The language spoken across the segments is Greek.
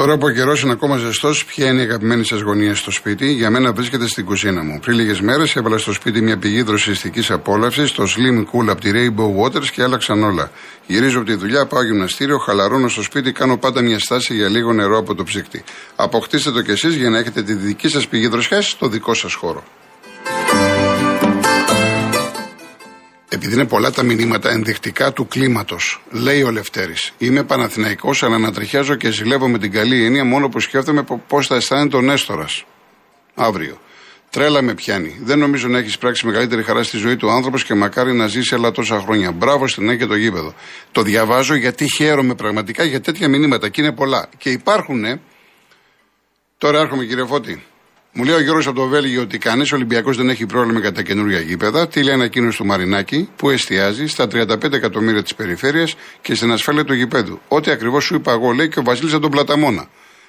Τώρα που ο καιρός είναι ακόμα ζεστός, ποια είναι η αγαπημένη σας γωνία στο σπίτι, για μένα βρίσκεται στην κουζίνα μου. Πριν λίγες μέρες έβαλα στο σπίτι μια πηγή δροσιστικής απόλαυσης, το Slim Cool από τη Rainbow Waters και άλλαξαν όλα. Γυρίζω από τη δουλειά, πάω γυμναστήριο, χαλαρώνω στο σπίτι, κάνω πάντα μια στάση για λίγο νερό από το ψύκτη. Αποκτήστε το κι εσείς για να έχετε τη δική σας πηγή δροσιάς στο δικό σας χώρο. Επειδή είναι πολλά τα μηνύματα ενδεικτικά του κλίματος, λέει ο Λευτέρης. Είμαι Παναθηναϊκός, αλλά ανατριχιάζω και ζηλεύω με την καλή έννοια μόνο που σκέφτομαι πώς θα αισθάνεται ο Νέστορας. Αύριο. Τρέλα με πιάνει. Δεν νομίζω να έχεις πράξει μεγαλύτερη χαρά στη ζωή του άνθρωπος και μακάρι να ζήσει άλλα τόσα χρόνια. Μπράβο στην ΑΕ και το γήπεδο. Το διαβάζω γιατί χαίρομαι πραγματικά για τέτοια μηνύματα και είναι πολλά. Και υπάρχουν. Τώρα έρχομαι κύριε Φώτη. Μου λέει ο Γιώργος από το Βέλγιο ότι κανείς Ολυμπιακός δεν έχει πρόβλημα κατά καινούργια γήπεδα. Τι λέει ανακοίνωση του Μαρινάκη που εστιάζει στα 35 εκατομμύρια της περιφέρειας και στην ασφάλεια του γηπέδου. Ό,τι ακριβώς σου είπα εγώ λέει και ο Βασίλης τον Πλαταμόνα.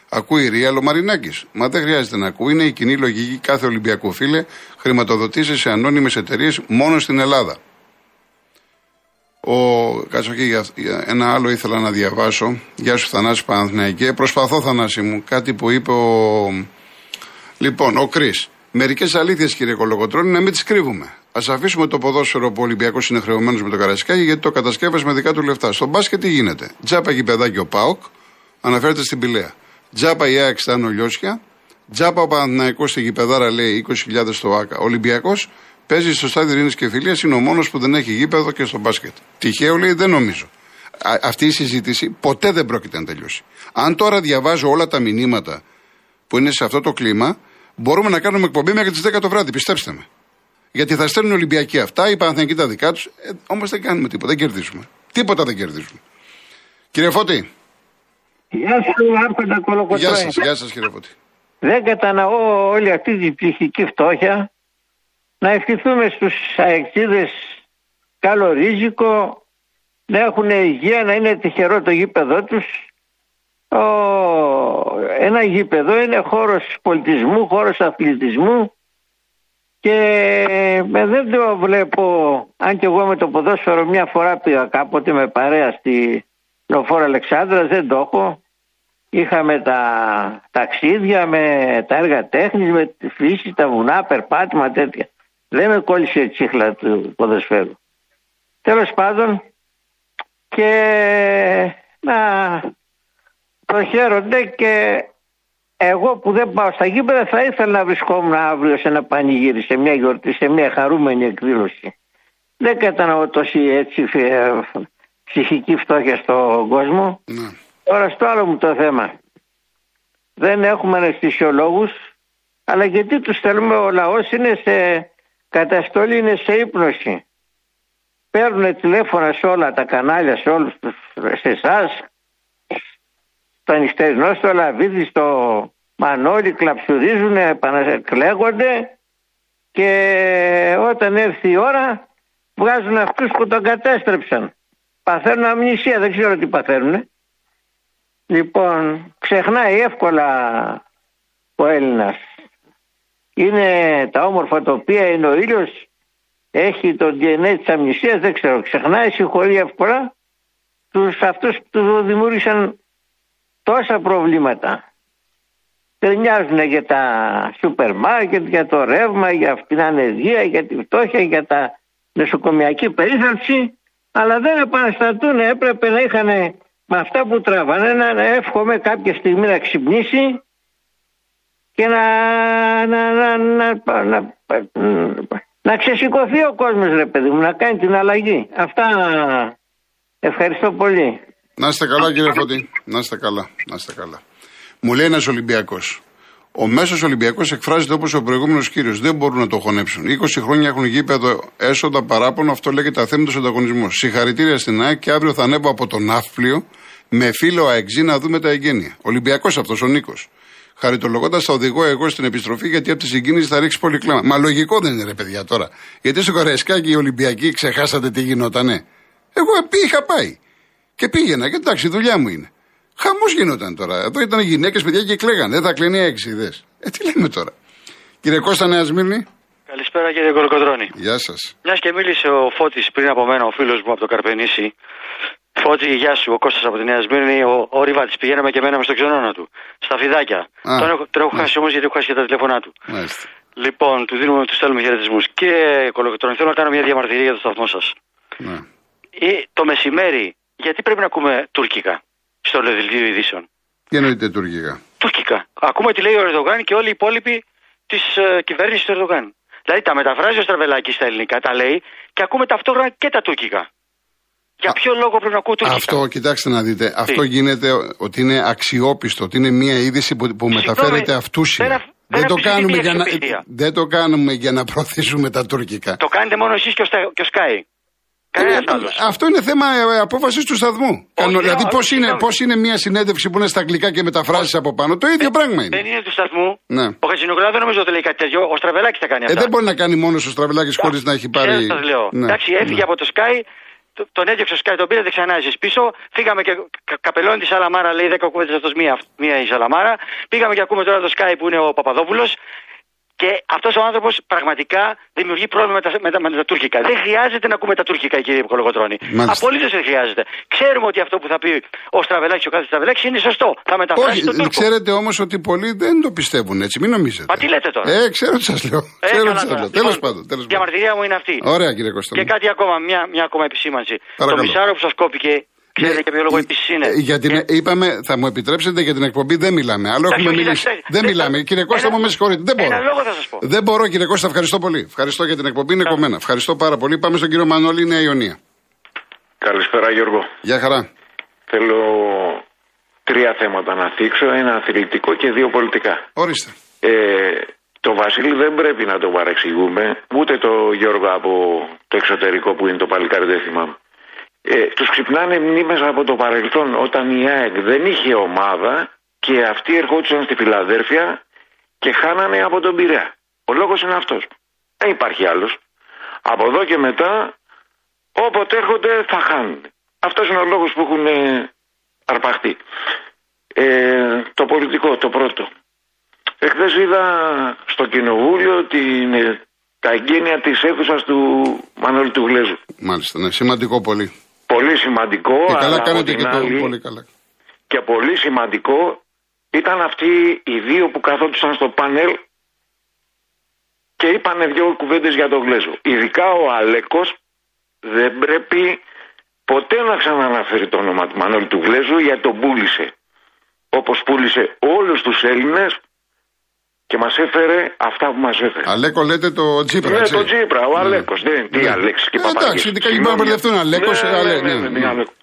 Ακούει Ρία ο Μαρινάκης. Μα δεν χρειάζεται να ακούει. Είναι η κοινή λογική κάθε Ολυμπιακού φίλε. Χρηματοδοτήσεις σε ανώνυμες εταιρείες μόνο στην Ελλάδα. Ο Κατσοχή, ένα άλλο ήθελα να διαβάσω. Γεια σου Θανάση Παναθηναϊκέ. Προσπαθώ Θανάση μου. Κάτι που είπε ο Λοιπόν, ο Κρι. Μερικές αλήθειες, κύριε Κολογοτρόνη, να μην τις κρύβουμε. Α αφήσουμε το ποδόσφαιρο που ο Ολυμπιακός είναι χρεωμένος με το Καρασκάκι γιατί το κατασκεύασε με δικά του λεφτά. Στον μπάσκετ τι γίνεται. Τζάπα γηπεδάκι ο Πάοκ, αναφέρεται στην Πηλαία. Τζάπα η ΑΕΚ στα Νολιώσια. Τζάπα ο Παναθυναϊκό στη γηπεδάρα λέει 20.000 στο ΑΚΑ. Ο Ολυμπιακός παίζει στο στάδιο Ειρήνης και Φιλίας, είναι ο μόνος που δεν έχει γήπεδο και στο μπάσκετ. Τυχαίο λέει δεν νομίζω. Α, αυτή η συζήτηση ποτέ δεν πρόκειται να τελειώσει. Αν τώρα διαβάζω όλα τα μηνύματα που είναι σε αυτό το κλίμα, μπορούμε να κάνουμε εκπομπή μέχρι τις 10 το βράδυ, πιστέψτε με. Γιατί θα στέλνουν Ολυμπιακοί αυτά, οι Παναθηναϊκοί τα δικά τους, ε, όμως δεν κάνουμε τίποτα, δεν κερδίζουμε. Τίποτα δεν κερδίζουμε. Κύριε Φώτη. Γεια σα, Άρχοντα Κολοκοτρώνη. Γεια σας, γεια σας κύριε Φώτη. Δεν κατανοώ όλη αυτή την ψυχική φτώχεια. Να ευχηθούμε στους αεξίδε καλό ρίζικο, να έχουν υγεία, να είναι τυχερό το γήπεδό τους ένα γήπεδο είναι χώρος πολιτισμού, χώρος αθλητισμού και δεν το βλέπω, αν και εγώ με το ποδόσφαιρο μια φορά πήγα κάποτε με παρέα στη Λοφόρα Αλεξάνδρας, δεν το έχω. Είχαμε τα ταξίδια με τα έργα τέχνης, με τη φύση, τα βουνά, περπάτημα τέτοια. Δεν με κόλλησε η τσίχλα του ποδοσφαίρου. Τέλος πάντων και να προχαίρονται και εγώ που δεν πάω στα γήπεδα θα ήθελα να βρισκόμουν αύριο σε ένα πανηγύρι, σε μια γιορτή, σε μια χαρούμενη εκδήλωση. Δεν κατανοώ τόση έτσι ψυχική φτώχεια στον κόσμο. Ναι. Τώρα στο άλλο μου το θέμα. Δεν έχουμε αναισθησιολόγους, αλλά γιατί τους θέλουμε ο λαός είναι σε καταστολή, είναι σε ύπνωση. Παίρνουν τηλέφωνα σε όλα τα κανάλια, σε όλους τους, σε εσάς, στο νυχτερινό, στο Λαβίδι, στο Μανώλη κλαψουρίζουν, επανακλέγονται και όταν έρθει η ώρα βγάζουν αυτούς που τον κατέστρεψαν. Παθαίνουν αμνησία, δεν ξέρω τι παθαίνουν. Λοιπόν, ξεχνάει εύκολα ο Έλληνας. Είναι τα όμορφα τοπία, είναι ο ήλιος, έχει το DNA της αμνησίας, δεν ξέρω, ξεχνάει, συγχωρεί εύκολα τους αυτούς που του δημιούργησαν τόσα προβλήματα. Τερνιάζουν για τα σούπερ μάρκετ, για το ρεύμα, για την ανεργία, για τη φτώχεια, για τα νοσοκομιακή περίθαλψη, αλλά δεν επαναστατούν. Έπρεπε να είχαν με αυτά που τραβάνε να εύχομαι κάποια στιγμή να ξυπνήσει και να, να, να, να, να, να ξεσηκωθεί ο κόσμος ρε παιδί μου, να κάνει την αλλαγή. Αυτά ευχαριστώ πολύ. Να είστε καλά, κύριε Φωτή. Να είστε καλά. Να είστε καλά. Μου λέει ένας Ολυμπιακός. Ο μέσος Ολυμπιακός εκφράζεται όπως ο προηγούμενος κύριος. Δεν μπορούν να το χωνέψουν. 20 χρόνια έχουν γήπεδο έσοδα παράπονο. Αυτό λέγεται αθέμητος ανταγωνισμός. Συγχαρητήρια στην ΑΕΚ και αύριο θα ανέβω από τον Ναύπλιο με φίλο ΑΕΚΖΙ να δούμε τα εγγένεια. Ολυμπιακός αυτός ο Νίκος. Χαριτολογώντας θα οδηγώ εγώ στην επιστροφή γιατί από τη συγκίνηση θα ρίξει πολύ κλάμα. Μα λογικό δεν είναι ρε παιδιά τώρα. Γιατί στο Κορεσκάκι οι Ολυμπιακοί ξεχάσατε τι γινότανε. Εγώ είχα πάει. Και πήγαινα και εντάξει, η δουλειά μου είναι. Χαμός γινόταν τώρα. Εδώ ήταν γυναίκες, παιδιά και κλαίγανε. Δεν θα κλαίνει έξι ιδέε. Ε, τι λέμε τώρα. Κύριε Κώστα Νέα Σμύρνη. Καλησπέρα κύριε Κολοκοτρόνη. Γεια σας. Μιας και μίλησε ο Φώτης πριν από μένα, ο φίλος μου από το Καρπενήσι, Φώτζη, γεια σου, ο Κώστας από τη Νέα Σμύρνη, ο, ο Ριβάτης. Πηγαίναμε και μέναμε στο ξενώνα του, στα φιδάκια. Α, τον έχω, τον έχω ναι. χάσει όμως γιατί έχω χάσει και τα τηλέφωνά του. Μάλιστα. Λοιπόν, του δίνουμε, του στέλνουμε χαιρετισμούς. Κύριε Κολοκοτρώνη, θέλω να κάνω μια διαμαρτυρία για το σταθμό σας. Ναι. Το μεσημέρι, γιατί πρέπει να ακούμε τουρκικά στο δελτίο ειδήσεων; Τι εννοείται τουρκικά; Τουρκικά. Ακούμε τι λέει ο Ερδογάν και όλοι οι υπόλοιποι της uh, κυβέρνησης του Ερδογάν. Δηλαδή τα μεταφράζει ο Στραβελάκης στα ελληνικά, τα λέει και ακούμε ταυτόχρονα και τα τουρκικά. Για Α, ποιο λόγο πρέπει να ακούω τουρκικά; Αυτό, κοιτάξτε να δείτε, αυτό γίνεται ότι είναι αξιόπιστο, ότι είναι μια είδηση που, που μεταφέρεται αυτούσια. δεν αφ- Δεν, δεν το αμφισβητεί κάνουμε η για να, αξιοπιστία. δεν το κάνουμε για να προωθήσουμε τα τουρκικά. Το κάνετε μόνο εσείς και, ο Στα- και ο Σκάι. Κανένα Ε, άλλο. αυτό είναι θέμα ε, απόφασης του σταθμού. Κανο- λέω, δηλαδή, όχι, πώς είναι, συγγνώμη. πώς είναι μια συνέντευξη που είναι στα αγγλικά και μεταφράσεις από πάνω; Το ίδιο πράγμα είναι. Δεν είναι του σταθμού. Ναι. Ο Χατζηνογράδο δεν νομίζω ότι λέει κάτι τέτοιο. Ο Στραβελάκης θα κάνει Ε, αυτά. δεν μπορεί να κάνει μόνος ο Στραβελάκης χωρίς να έχει πάρει. Ξέρω, σας λέω. Ναι, Εντάξει, έφυγε ναι. από το Sky, το- τον έδιωξε ο Sky, τον πήρατε ξανά εσείς πίσω. Φύγαμε και κα, καπελώνει τη Σαλαμάρα, λέει 10 κουβέντες αυτός, μία, μία η Σαλαμάρα. Πήγαμε και ακούμε τώρα το Sky που είναι ο Παπαδόπουλος. Και αυτός ο άνθρωπος πραγματικά δημιουργεί πρόβλημα με τα, με, τα, με τα τουρκικά. Δεν χρειάζεται να ακούμε τα τουρκικά, κύριε Κολογοτρόνη. Μάλιστα. Απολύτως δεν χρειάζεται. Ξέρουμε ότι αυτό που θα πει ο Στραβελάκης, ο κάθε Στραβελάκης είναι σωστό. Θα μεταφράσει Όχι, τον Τούρκο. ξέρετε όμως ότι πολλοί δεν το πιστεύουν έτσι, μην νομίζετε. Μα τι λέτε τώρα; Ε, ξέρω τι σας λέω. Ε, ξέρω καλά τι σας τώρα. λέω. Λοιπόν, Τέλο πάντων. Τέλος Η πάντων. διαμαρτυρία μου είναι αυτή. Ωραία, κύριε Κώστα. Και κάτι ακόμα, μια, μια ακόμα επισήμανση. Παρακαλώ. Το μισάρο που σας κόπηκε, ξέρετε Ναι, για ποιο λόγο ε, επίση είναι. ε, Για την, Και- είπαμε, θα μου επιτρέψετε για την εκπομπή δεν μιλάμε. Άλλο Εντάξει, έχουμε όχι, μιλήσει. εντάξει, Δεν δεν μιλάμε. θα- Κύριε Κώστα, Ένα- μου με συγχωρείτε. Δεν μπορώ. ένα λόγο θα σας πω. Δεν μπορώ, κύριε Κώστα, ευχαριστώ πολύ. Ευχαριστώ για την εκπομπή, είναι κομμένα. Ευχαριστώ πάρα πολύ. Πάμε στον κύριο Μανώλη, Νέα Ιωνία. Καλησπέρα Γιώργο. Γεια χαρά. Θέλω τρία θέματα να θίξω, ένα αθλητικό και δύο πολιτικά. Ορίστε. Ε, το Βασίλη δεν πρέπει να το παρεξηγούμε, ούτε το Γιώργο από το εξωτερικό που είναι το παλικάρι δεν θυμάμαι. Ε, τους ξυπνάνε μνήμες από το παρελθόν όταν η ΑΕΚ δεν είχε ομάδα και αυτοί ερχόντουσαν στη Φιλαδέρφια και χάνανε από τον Πειραιά. Ο λόγος είναι αυτός. Δεν υπάρχει άλλος. Από εδώ και μετά όποτε έρχονται θα χάνουν. Αυτός είναι ο λόγος που έχουν ε, αρπαχτεί. Ε, το πολιτικό, το πρώτο. Εχθές είδα στο κοινοβούλιο την, ε, τα εγγένεια της αίθουσας του Μανώλη του Γλέζου. Μάλιστα, ναι, σημαντικό πολύ. Πολύ σημαντικό, Και αλλά καλά από κάνετε την και το άλλη, πολύ καλά. και πολύ σημαντικό ήταν αυτοί οι δύο που καθόντουσαν στο πάνελ και είπανε δύο κουβέντες για τον Γλέζο. Ειδικά ο Αλέκος δεν πρέπει ποτέ να ξαναναφέρει το όνομα του Μανώλη του Γλέζου γιατί τον πούλησε. Όπως πούλησε όλους τους Έλληνες και μας έφερε αυτά που μας έφερε. Αλέκο λέτε το Τζίπρα. Ναι, έτσι. τον Τζίπρα, ο Αλέκος. Δεν, τι Ναι. Αλέξη και Ε, Παπαγιώτης. εντάξει, ειδικά εκεί Συγγνώμη. μπορεί να μπερδευτούν, Αλέκος, Ναι, ε, Ale- ναι, ναι, ναι, ναι. ναι, Αλέκο.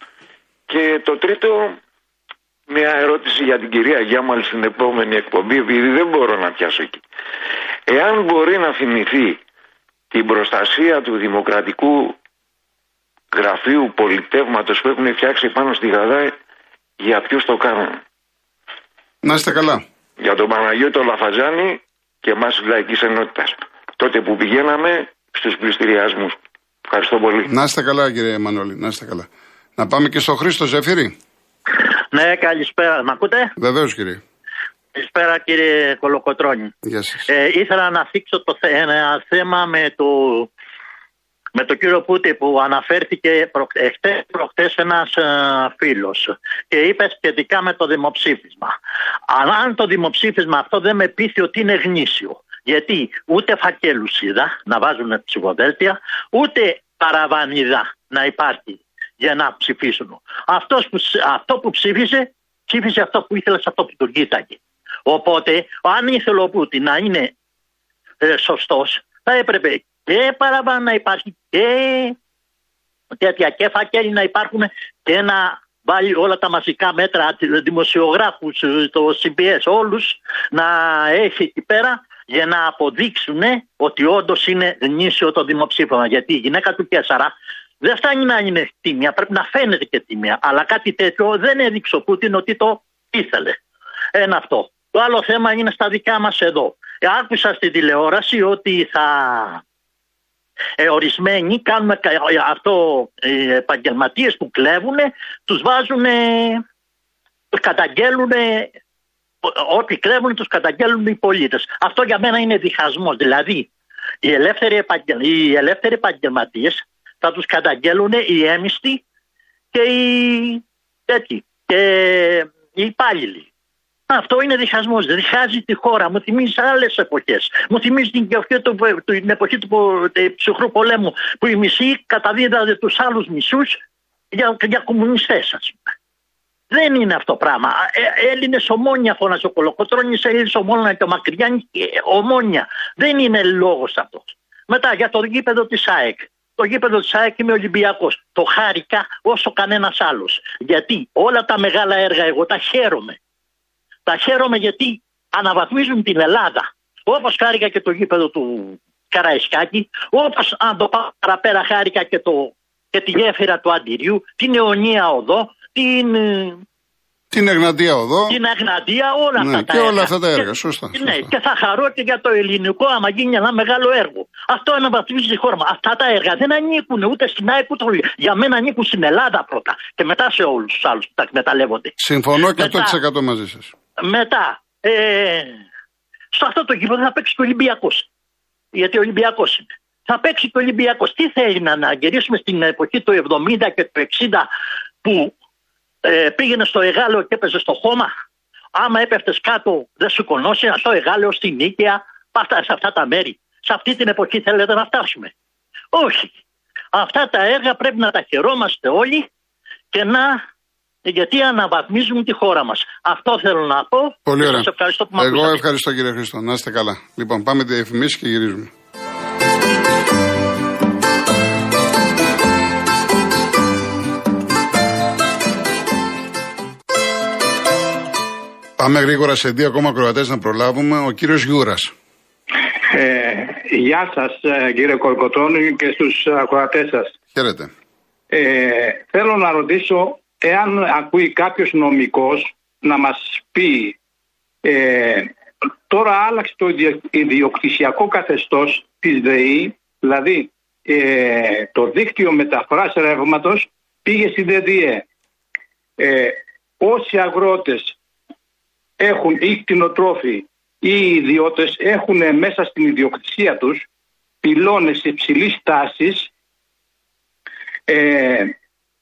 Και το τρίτο, μια ερώτηση για την κυρία Γιάμαλ στην επόμενη εκπομπή, επειδή δεν μπορώ να πιάσω εκεί. Εάν μπορεί να θυμηθεί την προστασία του δημοκρατικού γραφείου πολιτεύματος που έχουν φτιάξει πάνω στη Γαδάη, για ποιους το κάνουν; Να είστε καλά. Για τον Παναγιώτο Λαφαζάνη και εμάς της Λαϊκής Ενότητας. Τότε που πηγαίναμε στους πληστηριασμούς. Ευχαριστώ πολύ. Να είστε καλά, κύριε Μανώλη. Να είστε καλά. Να πάμε και στο Χρήστο Ζεφύρη. Ναι, καλησπέρα. Μ' ακούτε; Βεβαίως, κύριε. Καλησπέρα κύριε Κολοκοτρώνη. Γεια σας. Ε, ήθελα να θίξω το, θε- ένα θέμα με το, με το κύριο Πούτη που αναφέρθηκε προ, εχθές, προχτές ένας ε, φίλος και είπε σχετικά με το δημοψήφισμα. Αλλά αν το δημοψήφισμα αυτό δεν με πείθει ότι είναι γνήσιο. Γιατί ούτε φακέλους είδα να βάζουν ψηφοδέλτια, ούτε παραβανίδα να υπάρχει για να ψηφίσουν. Αυτός που, ψ- αυτό που ψήφισε, ψήφισε αυτό που ήθελε σε αυτό που τον κοίταγε. Οπότε, αν ήθελε ο Πούτιν να είναι ε, σωστός, θα έπρεπε και παραπάνω να υπάρχει και τέτοια και φακέλοι να υπάρχουν και να βάλει όλα τα μαζικά μέτρα, δημοσιογράφους, ε, το CBS, όλους να έχει εκεί πέρα για να αποδείξουν ότι όντως είναι γνήσιο το δημοψήφισμα. Γιατί η γυναίκα του Κέσσαρα δεν φτάνει να είναι τίμια, πρέπει να φαίνεται και τίμια. Αλλά κάτι τέτοιο δεν έδειξε ο Πούτιν ότι το ήθελε. Ένα αυτό. Το άλλο θέμα είναι στα δικά μας εδώ. Ε, Άκουσα στην τηλεόραση ότι θα ε, ορισμένοι κάνουμε κα- ε, αυτό ε, επαγγελματίες που κλέβουν τους βάζουν τους καταγγέλουν ό,τι κλέβουν τους καταγγέλνουν οι πολίτες αυτό για μένα είναι διχασμός δηλαδή οι ελεύθεροι, επαγγελ, οι ελεύθεροι επαγγελματίες θα τους καταγγέλουν οι έμιστοι και οι, τέτοιοι, και οι υπάλληλοι. Αυτό είναι διχασμός. Διχάζει τη χώρα. Μου θυμίζει άλλες εποχές. Μου θυμίζει την εποχή του, την εποχή του ψυχρού πολέμου που οι μισοί καταδίδανε τους άλλους μισούς για, για κομμουνιστές, ας πούμε. Δεν είναι αυτό πράγμα. Ε, Έλληνες ομόνια φώναζε ο Κολοκοτρόνη, Έλληνες ομόνια και ο Μακριάνη, ομόνια. Δεν είναι λόγος αυτός. Μετά για το γήπεδο της ΑΕΚ. Το γήπεδο της ΑΕΚ είμαι Ολυμπιακός. Το χάρηκα όσο κανένας άλλος. Γιατί όλα τα μεγάλα έργα εγώ τα χαίρομαι. Τα χαίρομαι γιατί αναβαθμίζουν την Ελλάδα. Όπως χάρηκα και το γήπεδο του Καραϊσκάκη, όπως αν το πάω παραπέρα χάρηκα και, το, και τη γέφυρα του Αντιριού, την αιωνία οδό, την την Εγνατία Οδό. Την Εγνατία, όλα ναι, αυτά τα και έργα. όλα αυτά τα έργα, Και- σωστά, Ναι, σωστά. και θα χαρώ και για το ελληνικό, άμα γίνει ένα μεγάλο έργο. Αυτό αναβαθμίζει τη χώρα μας. Αυτά τα έργα δεν ανήκουν ούτε στην ΑΕΚ ούτε στο- Για μένα ανήκουν στην Ελλάδα πρώτα. Και μετά σε όλους τους άλλους που τα εκμεταλλεύονται. Συμφωνώ 100% Μετά. μαζί σας. Μετά, ε, σε αυτό το γήπεδο θα παίξει και ο Ολυμπιακός. Γιατί ο Ολυμπιακός είναι. Θα παίξει και ο Ολυμπιακός. Τι θέλει να αναγυρίσουμε στην εποχή του 70 και του 60 που ε, πήγαινε στο Εγάλεο και έπαιζε στο χώμα; Άμα έπεφτες κάτω, δεν σου κονώσει στο Εγάλεο, στην Νίκαια, πάτα σε αυτά τα μέρη. Σε αυτή την εποχή θέλετε να φτάσουμε; Όχι. Αυτά τα έργα πρέπει να τα χαιρόμαστε όλοι και να. Γιατί αναβαθμίζουν τη χώρα μας. Αυτό θέλω να πω. Πολύ Και ωραία. Σας ευχαριστώ που με Εγώ ακούσατε. ευχαριστώ κύριε Χρήστο. Να είστε καλά. Λοιπόν, πάμε διαφημίσει και γυρίζουμε. Πάμε γρήγορα σε δύο ακόμα ακροατές να προλάβουμε. Ο κύριος Γιούρας. Ε, γεια σας ε, κύριε Κολοκοτρώνη και στους ακροατές σας. Χαίρετε. Ε, θέλω να ρωτήσω εάν ακούει κάποιος νομικός να μας πει ε, τώρα άλλαξε το ιδιο- ιδιοκτησιακό καθεστώς της ΔΕΗ δηλαδή ε, το δίκτυο μεταφοράς ρεύματος πήγε στη ΔΔΕ. Ε, όσοι αγρότες έχουν ή κτηνοτρόφοι ή οι ιδιώτες έχουν μέσα στην ιδιοκτησία τους πυλώνες υψηλής τάσης ε,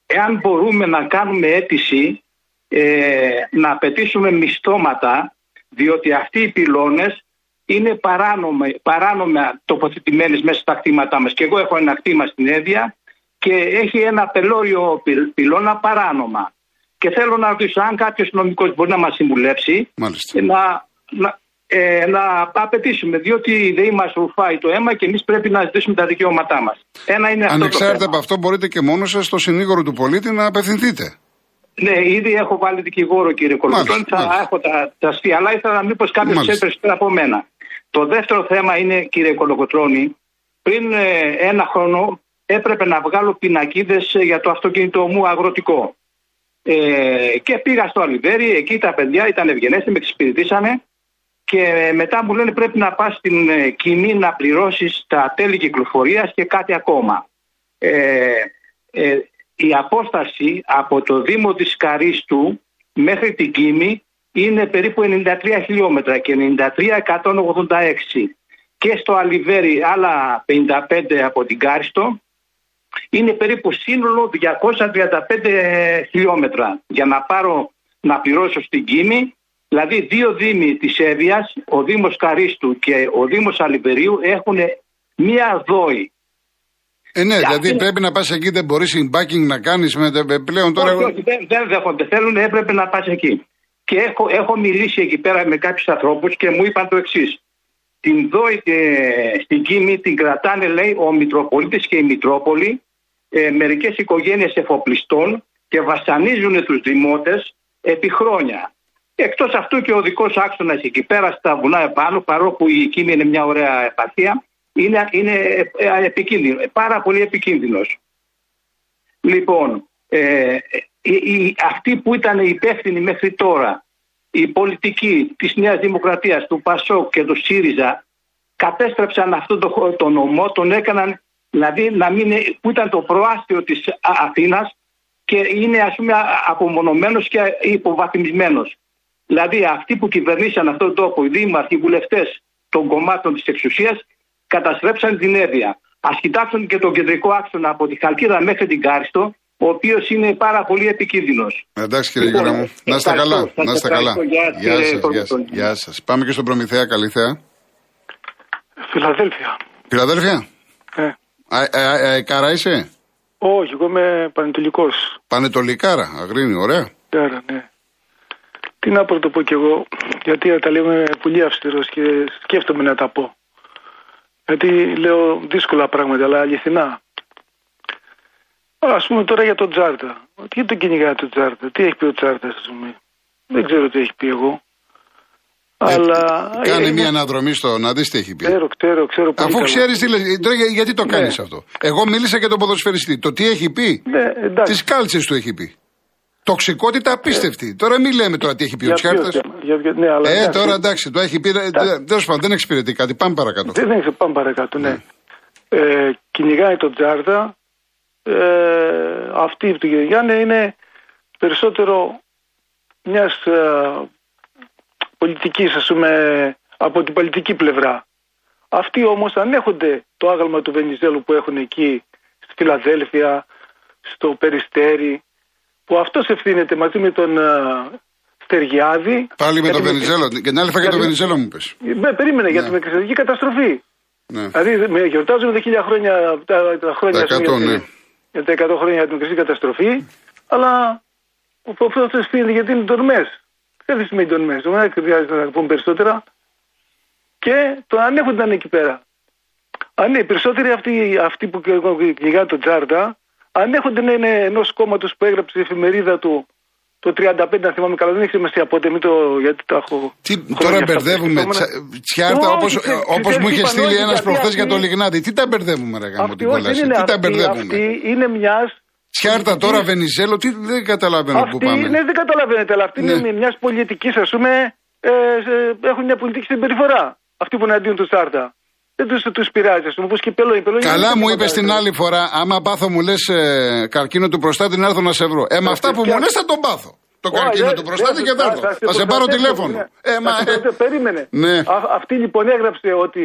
εάν μπορούμε να κάνουμε αίτηση ε, να απαιτήσουμε μισθώματα διότι αυτοί οι πυλώνες είναι παράνομα, παράνομα τοποθετημένες μέσα στα κτήματά μας και εγώ έχω ένα κτήμα στην Έδεια και έχει ένα πελώριο πυ- πυλώνα παράνομα και θέλω να ρωτήσω αν κάποιος νομικός μπορεί να μας συμβουλεύσει Μάλιστα. να, να, ε, να απαιτήσουμε, διότι η ΔΕΗ μας ρουφάει το αίμα και εμείς πρέπει να ζητήσουμε τα δικαιώματά μας. Ένα είναι αυτό. το Ανεξάρτητα θέμα. από αυτό, μπορείτε και μόνος σας στο συνήγορο του πολίτη να απευθυνθείτε. Ναι, ήδη έχω βάλει δικηγόρο, κύριε Κολοκοτρώνη. Μάλιστα, Θα μάλιστα. έχω τα, τα αστεία, αλλά ήθελα μήπως κάποιος Μάλιστα. έτρεψε πέρα από μένα. Το δεύτερο θέμα είναι, κύριε Κολοκοτρώνη, πριν ε, ένα χρόνο έπρεπε να βγάλω πινακίδες για το αυτοκίνητο μου αγροτικό. Ε, και πήγα στο Αλιβέρι, εκεί τα παιδιά ήταν ευγενέστη, με εξυπηρετήσανε και μετά μου λένε πρέπει να πας στην ε, Κιμή να πληρώσεις τα τέλη κυκλοφορίας και κάτι ακόμα. Ε, ε, η απόσταση από το Δήμο της Καρίστου μέχρι την Κίμη είναι περίπου 93 χιλιόμετρα και 93-186 και στο Αλιβέρι άλλα 55 από την Κάριστο είναι περίπου σύνολο 235 χιλιόμετρα για να πάρω να πληρώσω στην Κίμη δηλαδή δύο δήμοι της Εύβοιας ο Δήμος Καρίστου και ο Δήμος Αλιβερίου έχουν μία δόη Ε, ναι, Και δηλαδή αυτή- πρέπει να πας εκεί, δεν μπορείς backing να κάνεις με τε- πλέον τώρα. Όχι, όχι, δεν, δεν δέχονται. Θέλουν, έπρεπε να πας εκεί. Και έχω, έχω μιλήσει εκεί πέρα με κάποιους ανθρώπους και μου είπαν το εξής. Την ΔΟΗ ε, στην Κίμη την κρατάνε, λέει, ο Μητροπολίτης και η Μητρόπολη, ε, μερικές οικογένειες εφοπλιστών και βασανίζουν τους δημότες επί χρόνια. Εκτός αυτού και ο δικός άξονας εκεί πέρα στα βουνά επάνω, παρόλο η Κίμη είναι μια ωραία επαρχία, είναι, είναι ε, ε, επικίνδυνο, πάρα πολύ επικίνδυνος. Λοιπόν, ε, οι, οι- αυτοί που ήταν υπεύθυνοι μέχρι τώρα, οι πολιτικοί της Νέας Δημοκρατίας, του ΠΑΣΟΚ και του ΣΥΡΙΖΑ, κατέστρεψαν αυτό το, χω- το νομό, τον έκαναν, δηλαδή να μην, είναι- που ήταν το προάστιο της Α- Αθήνας και είναι ας πούμε α- απομονωμένος και υποβαθμισμένος. Δηλαδή αυτοί που κυβερνήσαν αυτόν τον τόπο, οι δήμαρχοι, οι βουλευτές των κομμάτων της εξουσίας, καταστρέψαν την έδεια. Α κοιτάξουν και τον κεντρικό άξονα από τη Χαλκίδα μέχρι την Κάριστο, ο οποίος είναι πάρα πολύ επικίνδυνος. Εντάξει κύριε Λοιπόν, Γιώργο μου. Να είστε ευχαριστώ. καλά. Σας Να είστε καλά. ευχαριστώ. Γεια, Γεια κύριε σας, γεια σας. Κολοκοτρώνη. Γεια σας. Πάμε και στον Προμηθέα. Καλή θέα. Φιλαδέλφια. Φιλαδέλφια; Ε. Α, ε, ε, ε, Κάρα είσαι; Όχι, εγώ είμαι πανετολικός. Πανετολικάρα. Αγρίνη, ωραία. Άρα, ναι. Τι να το πω κι εγώ, γιατί τα λέμε πολύ αυστηρός και σκέφτομαι να τα πω. Γιατί λέω δύσκολα πράγματα, αλλά αληθινά. Α πούμε τώρα για τον Τζάρτα. Τι το κυνηγάει τον Τζάρτα, τι έχει πει ο Τζάρτας, ας πούμε. Δεν ξέρω τι έχει πει εγώ. Αλλά. Ε, Κάνε είναι- μια αναδρομή στο να δεις τι έχει πει. Ξέρω, ξέρω, ξέρω. πολύ Αφού καλά. ξέρεις τι λες, τώρα για- γιατί το κάνεις Ναι. αυτό. Εγώ μίλησα για τον ποδοσφαιριστή. Το τι έχει πει; Ναι, εντάξει. Τις κάλτσες του έχει πει. Τοξικότητα απίστευτη. Τώρα μην λέμε τώρα τι έχει πει ο Για ποιος Τσιάρτα. θέμα, για ποιο- ναι, αλλά Ε, εντάξει. τώρα εντάξει, το έχει πει. Τέλος πάντων, δεν εξυπηρετεί κάτι. Πάμε παρακάτω. Δεν έχει πάμε παρακάτω, ναι. Ε, κυνηγάει τον Τζάρτα. Ε, αυτή του Γιάννη είναι περισσότερο μιας ε, πολιτικής, ας πούμε, από την πολιτική πλευρά. Αυτοί όμως ανέχονται το άγαλμα του Βενιζέλου που έχουν εκεί στη Φιλαδέλφια, στο Περιστέρι, που αυτός ευθύνεται μαζί με τον ε, Στεργιάδη. Πάλι με Γιατί τον Βενιζέλο. Και την άλλη φορά για τον γιατί- Βενιζέλο μου πε. Ε, περίμενε για Ναι. την εξαιρετική καταστροφή. Ναι. Δηλαδή με- γιορτάζουμε τα χίλια χρόνια, τα, τα χρόνια Τα ας πούμε, 100, για, ναι. την- για τα 100 χρόνια για την μικρή καταστροφή, αλλά ο αυτός ευθύνεται γιατί είναι τορμές. Δεν σημαίνει τορμές, δεν χρειάζεται να πούμε περισσότερα. Και το ανέχονταν εκεί πέρα. Αν ναι, οι περισσότεροι αυτοί, αυτοί που κυνηγάνε τον Τζάρτα, ανέχονται να είναι ενός κόμματος που έγραψε η εφημερίδα του το 35, αν θυμάμαι καλά, δεν έχεις σημασία πότε, μην το, γιατί τα έχω. Τι, χρόνια τώρα αυτά μπερδεύουμε που τσα- τσιάρτα Όχι, όπως ξέρεις, όπως μου ξέρεις είχε τι στείλει είπαν όλοι, ένας γιατί προχθές για αυτοί- το Λιγνάδι. Τι τα μπερδεύουμε, ρε γάμο, Αυτή την όχι, δεν κόλαση. είναι Τι τα αυτή, μπερδεύουμε; αυτή είναι μιας. Τσιάρτα τώρα Βενιζέλο, τι δεν καταλαβαίνω πού Αυτή, πάμε. ναι, δεν καταλαβαίνετε, αλλά αυτή Ναι. είναι μιας πολιτικής, ας πούμε, ε, σε- έχουν μια πολιτική συμπεριφορά. Αυτοί που είναι αντίον του Τσάρτα. Δεν του τους πειράζει, ας πούμε, όπως και η Πελώνη. Η Πελώνη Καλά δεν μου έχει είπες τίποτα την άλλο. άλλη φορά, άμα πάθω μου λες καρκίνο του προστάτη να έρθω να σε βρω. Ε, με αυτά που μου λες θα τον πάθω. Το Όχι, καρκίνο δεν- του προστάτη δεν- και θα έρθω. Θα σε πάρω προστατεύω, τηλέφωνο. ναι. Ε, Θα μα. σε προστατεύω. Περίμενε. Ναι. Α- αυτή λοιπόν έγραψε ότι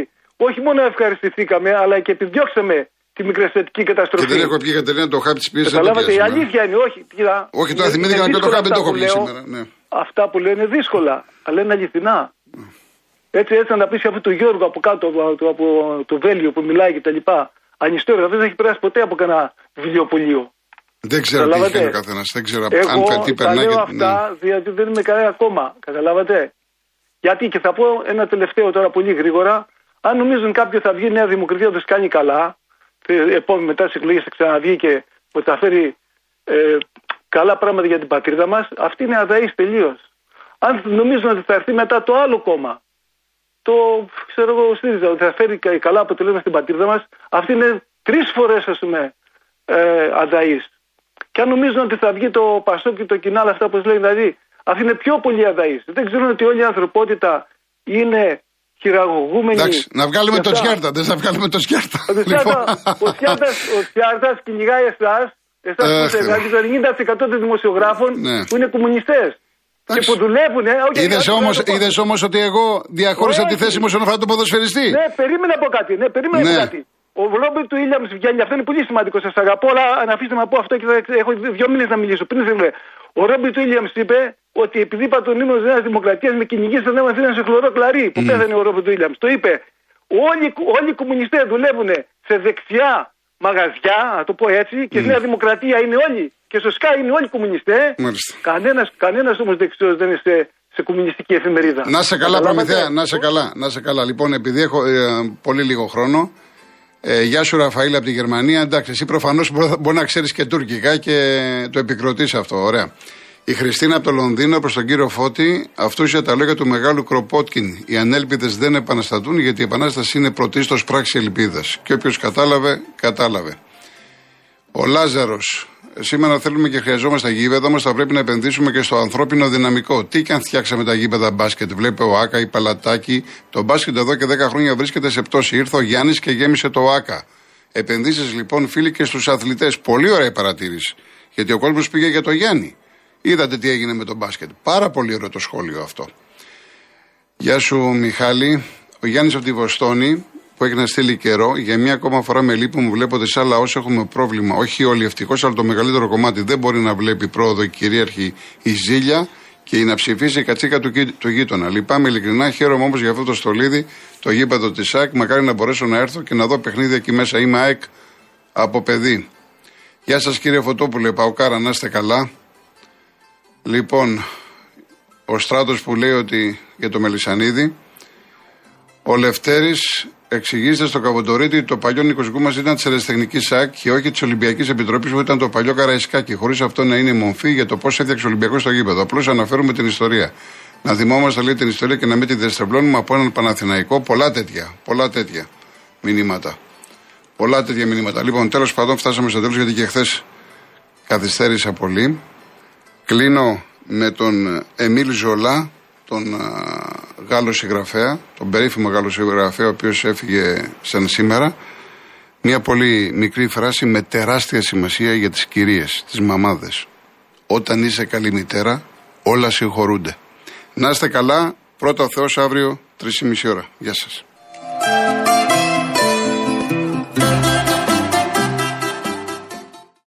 όχι μόνο ευχαριστηθήκαμε, αλλά και επιδιώξαμε τη μικρασιατική Και καταστροφή. δεν έχω πει Κατερίνα το χάπι της πίεσης. Καταλάβατε, η αλήθεια είναι, όχι. Κοίτα, Όχι, τώρα είναι- θυμήθηκα είναι να πιω το δύσκολα χάπι, δεν το αυτά έχω που πει λέω. σήμερα. Ναι. Αυτά που λέω είναι δύσκολα, αλλά είναι αληθινά. Έτσι, έτσι να τα πει αυτού του Γιώργου από κάτω, από, το- από το Βέλγιο που μιλάει και τα λοιπά. Ανιστόρια, δεν έχει περάσει ποτέ από κανένα βιβλιοπωλείο. Δεν ξέρω τι Καταλάβατε; είχε ο καθένας. Δεν ξέρω αν Εγώ τι τα περνάει. λέω και- αυτά ναι. διότι δεν είμαι κανένα κόμμα. Καταλάβατε; Γιατί και θα πω ένα τελευταίο τώρα πολύ γρήγορα. Αν νομίζουν κάποιοι θα βγει η Νέα Δημοκρατία να τους κάνει καλά, ε, επόμενη μετά τις εκλογές θα ξαναβγεί και ότι θα φέρει ε, καλά πράγματα για την πατρίδα μας, αυτή είναι αδαής τελείως. Αν νομίζουν ότι θα έρθει μετά το άλλο κόμμα, το ξέρω εγώ στήριζα ότι θα φέρει κα- καλά αποτελέσματα στην πατρίδα μας, αυτή είναι τρεις φορές ας πούμε ε, αδαής. Και αν νομίζουν ότι θα βγει το Πασό και το Κινάλ, αυτά που λέει δηλαδή, αυτή είναι πιο πολύ αδαή. Δεν ξέρουν ότι όλη η ανθρωπότητα είναι χειραγωγούμενη. Εντάξει, να βγάλουμε και το αυτά. Τσιάρτα. Δεν θα βγάλουμε το Τσιάρτα. Ο Τσιάρτα- Ο Τσιάρτας, ο Τσιάρτας κυνηγάει εσάς, εσάς Ε, που είστε Θεέ. δηλαδή το 90% των δημοσιογράφων Ναι. που είναι κομμουνιστές. Και Εντάξει. που δουλεύουν, ε, όχι, Είδες όχι, όμω όχι, όχι. είδες όμως ότι εγώ διαχώρισα τη Όχι. θέση μου όσον αφορά τον ποδοσφαιριστή; Ναι, περίμενα από κάτι. Ναι, περίμενα Ναι. από κάτι. Ο Ρόμπερτ του Ήλιαμ βγαίνει, αυτό είναι πολύ σημαντικό. Σας αγαπώ, αλλά αν αφήσετε να πω αυτό και θα έχω δύο μήνες να μιλήσω. Πριν δεν Ο Ρόμπερτ του Ήλιαμ είπε ότι επειδή είπα τον ύμνο τη Νέα Δημοκρατίας με κυνηγήσαν να μαθαίνουν σε χλωρό κλαρί που πέθανε ο Ρόμπερτ του Ήλιαμ. Το είπε. Όλοι, όλοι οι κομμουνιστές δουλεύουν σε δεξιά μαγαζιά, να το πω έτσι, και στη Νέα Δημοκρατία είναι όλοι. Και στο ΣΚΑ είναι όλοι κομμουνιστές. Μάλιστα. Κανένας κανένας όμως δεξιός δεν είναι σε, σε κομμουνιστική εφημερίδα. Να σε καλά, Καταλάβατε; Προμηθέα, να σε καλά, να σε καλά. Λοιπόν, επειδή έχω ε, πολύ λίγο χρόνο, ε, γεια σου Ραφαήλ από τη Γερμανία. Εντάξει, εσύ προφανώς μπορεί, μπορεί να ξέρεις και τουρκικά και το επικροτείς αυτό. Ωραία. Η Χριστίνα από το Λονδίνο προς τον κύριο Φώτη, αυτούς για τα λόγια του μεγάλου Κροπότκιν. Οι ανέλπιδες δεν επαναστατούν γιατί η επανάσταση είναι πρωτίστως πράξη ελπίδας. Και όποιος κατάλαβε, κατάλαβε. Ο Λάζαρος. Σήμερα θέλουμε και χρειαζόμαστε τα γήπεδα μα. Θα πρέπει να επενδύσουμε και στο ανθρώπινο δυναμικό. Τι και αν φτιάξαμε τα γήπεδα μπάσκετ. Βλέπει ο Άκα, η Παλατάκη. Το μπάσκετ εδώ και 10 χρόνια βρίσκεται σε πτώση. Ήρθε ο Γιάννης και γέμισε το Άκα. Επενδύσεις λοιπόν, φίλοι, και στους αθλητές. Πολύ ωραία η παρατήρηση. Γιατί ο κόσμος πήγε για το Γιάννη. Είδατε τι έγινε με το μπάσκετ. Πάρα πολύ ωραίο το σχόλιο αυτό. Γεια σου Μιχάλη. Ο Γιάννης από τη Βοστόνη που έχει να στείλει καιρό. Για μία ακόμα φορά με λύπη μου βλέπω ότι σε άλλα όσα έχουμε πρόβλημα. Όχι όλοι ευτυχώς, αλλά το μεγαλύτερο κομμάτι δεν μπορεί να βλέπει πρόοδο η κυρίαρχη η ζήλια και η να ψηφίσει η κατσίκα του, του γείτονα. Λυπάμαι ειλικρινά, χαίρομαι όμως για αυτό το στολίδι, το γήπεδο της ΑΕΚ. Μακάρι να μπορέσω να έρθω και να δω παιχνίδια εκεί μέσα. Είμαι ΑΕΚ από παιδί. Γεια σας κύριε Φωτόπουλε, Παοκάρα, να είστε καλά. Λοιπόν, ο Στράτος που λέει ότι για το Μελισανίδη, ο Λευτέρης εξηγήστε στο Καβοντορίτη το παλιό νοικοσικό μας ήταν της Ερεστεχνική ΣΑΚ και όχι της Ολυμπιακής Επιτροπής που ήταν το παλιό Καραϊσκάκι. Χωρίς αυτό να είναι μορφή για το πώς έφτιαξε ο Ολυμπιακός στο γήπεδο. Απλώς αναφέρουμε την ιστορία. Να θυμόμαστε λέει την ιστορία και να μην τη δεστρεβλώνουμε από έναν Παναθηναϊκό. Πολλά τέτοια. Πολλά τέτοια μηνύματα. Πολλά τέτοια μηνύματα. Λοιπόν, τέλος πάντων, φτάσαμε στο τέλος γιατί και χθες καθυστέρησα πολύ. Κλείνω με τον Εμίλ Ζολά, τον Γάλλος συγγραφέα, τον περίφημο Γάλλος συγγραφέα, ο οποίος έφυγε σαν σήμερα. Μια πολύ μικρή φράση με τεράστια σημασία για τις κυρίες, τις μαμάδες. Όταν είσαι καλή μητέρα, όλα συγχωρούνται. Να είστε καλά, πρώτα ο Θεός αύριο, 3,5 ώρα. Γεια σας.